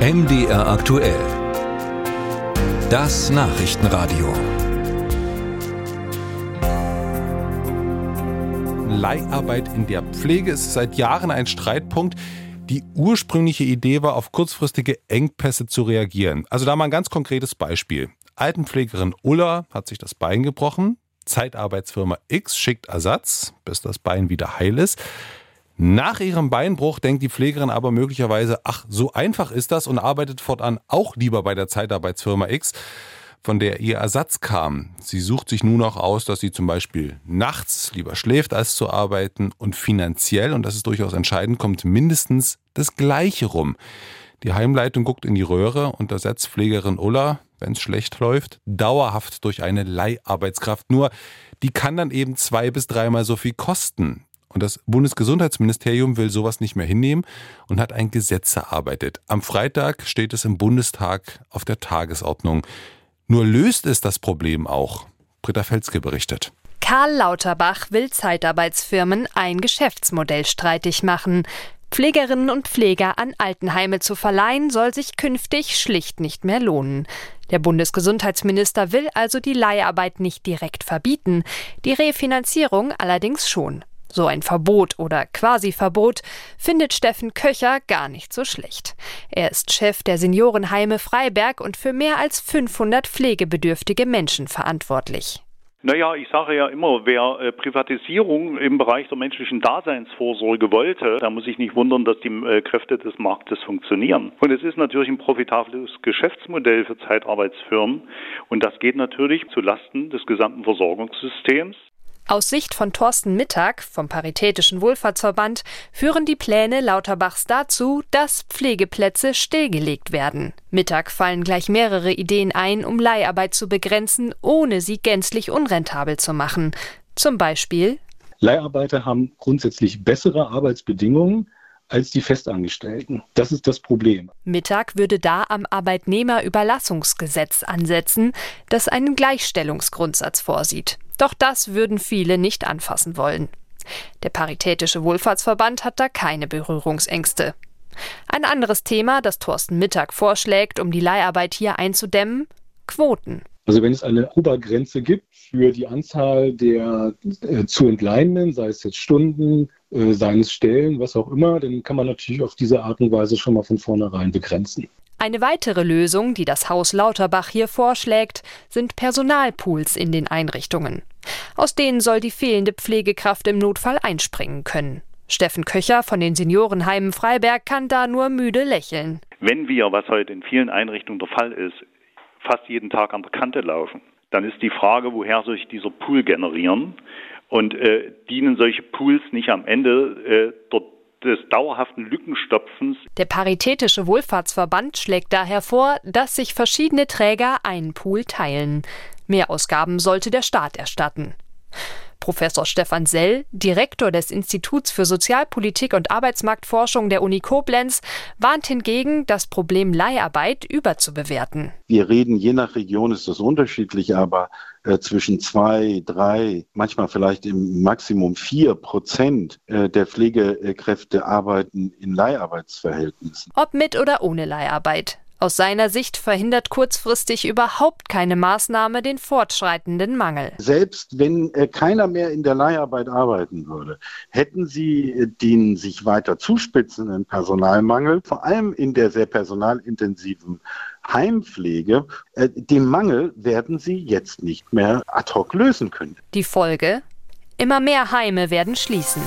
MDR aktuell. Das Nachrichtenradio. Leiharbeit in der Pflege ist seit Jahren ein Streitpunkt. Die ursprüngliche Idee war, auf kurzfristige Engpässe zu reagieren. Also da mal ein ganz konkretes Beispiel. Altenpflegerin Ulla hat sich das Bein gebrochen. Zeitarbeitsfirma X schickt Ersatz, bis das Bein wieder heil ist. Nach ihrem Beinbruch denkt die Pflegerin aber möglicherweise, ach, so einfach ist das und arbeitet fortan auch lieber bei der Zeitarbeitsfirma X, von der ihr Ersatz kam. Sie sucht sich nun auch aus, dass sie zum Beispiel nachts lieber schläft, als zu arbeiten und finanziell, und das ist durchaus entscheidend, kommt mindestens das Gleiche rum. Die Heimleitung guckt in die Röhre und ersetzt Pflegerin Ulla, wenn es schlecht läuft, dauerhaft durch eine Leiharbeitskraft. Nur, die kann dann eben zwei bis dreimal so viel kosten. Und das Bundesgesundheitsministerium will sowas nicht mehr hinnehmen und hat ein Gesetz erarbeitet. Am Freitag steht es im Bundestag auf der Tagesordnung. Nur löst es das Problem auch. Britta Felske berichtet. Karl Lauterbach will Zeitarbeitsfirmen ein Geschäftsmodell streitig machen. Pflegerinnen und Pfleger an Altenheime zu verleihen, soll sich künftig schlicht nicht mehr lohnen. Der Bundesgesundheitsminister will also die Leiharbeit nicht direkt verbieten, die Refinanzierung allerdings schon. So ein Verbot oder Quasi-Verbot findet Steffen Köcher gar nicht so schlecht. Er ist Chef der Seniorenheime Freiberg und für mehr als 500 pflegebedürftige Menschen verantwortlich. Naja, ich sage ja immer, wer äh, Privatisierung im Bereich der menschlichen Daseinsvorsorge wollte, da muss sich nicht wundern, dass die äh, Kräfte des Marktes funktionieren. Und es ist natürlich ein profitables Geschäftsmodell für Zeitarbeitsfirmen und das geht natürlich zu Lasten des gesamten Versorgungssystems. Aus Sicht von Thorsten Mittag vom Paritätischen Wohlfahrtsverband führen die Pläne Lauterbachs dazu, dass Pflegeplätze stillgelegt werden. Mittag fallen gleich mehrere Ideen ein, um Leiharbeit zu begrenzen, ohne sie gänzlich unrentabel zu machen. Zum Beispiel Leiharbeiter haben grundsätzlich bessere Arbeitsbedingungen als die Festangestellten. Das ist das Problem. Mittag würde da am Arbeitnehmerüberlassungsgesetz ansetzen, das einen Gleichstellungsgrundsatz vorsieht. Doch das würden viele nicht anfassen wollen. Der Paritätische Wohlfahrtsverband hat da keine Berührungsängste. Ein anderes Thema, das Thorsten Mittag vorschlägt, um die Leiharbeit hier einzudämmen, Quoten. Also wenn es eine Obergrenze gibt für die Anzahl der äh, zu Entleihenden, sei es jetzt Stunden, äh, seien es Stellen, was auch immer, dann kann man natürlich auf diese Art und Weise schon mal von vornherein begrenzen. Eine weitere Lösung, die das Haus Lauterbach hier vorschlägt, sind Personalpools in den Einrichtungen. Aus denen soll die fehlende Pflegekraft im Notfall einspringen können. Steffen Köcher von den Seniorenheimen Freiberg kann da nur müde lächeln. Wenn wir, was heute in vielen Einrichtungen der Fall ist, fast jeden Tag an der Kante laufen, dann ist die Frage, woher soll ich dieser Pool generieren? Und äh, dienen solche Pools nicht am Ende äh, dort des dauerhaften Lückenstopfens. Der Paritätische Wohlfahrtsverband schlägt daher vor, dass sich verschiedene Träger einen Pool teilen. Mehrausgaben sollte der Staat erstatten. Professor Stefan Sell, Direktor des Instituts für Sozialpolitik und Arbeitsmarktforschung der Uni Koblenz, warnt hingegen, das Problem Leiharbeit überzubewerten. Wir reden, je nach Region ist das unterschiedlich, aber äh, zwischen zwei, drei, manchmal vielleicht im Maximum vier Prozent äh, der Pflegekräfte arbeiten in Leiharbeitsverhältnissen. Ob mit oder ohne Leiharbeit. Aus seiner Sicht verhindert kurzfristig überhaupt keine Maßnahme den fortschreitenden Mangel. Selbst wenn äh, keiner mehr in der Leiharbeit arbeiten würde, hätten sie äh, den sich weiter zuspitzenden Personalmangel, vor allem in der sehr personalintensiven Heimpflege, äh, den Mangel werden sie jetzt nicht mehr ad hoc lösen können. Die Folge? Immer mehr Heime werden schließen.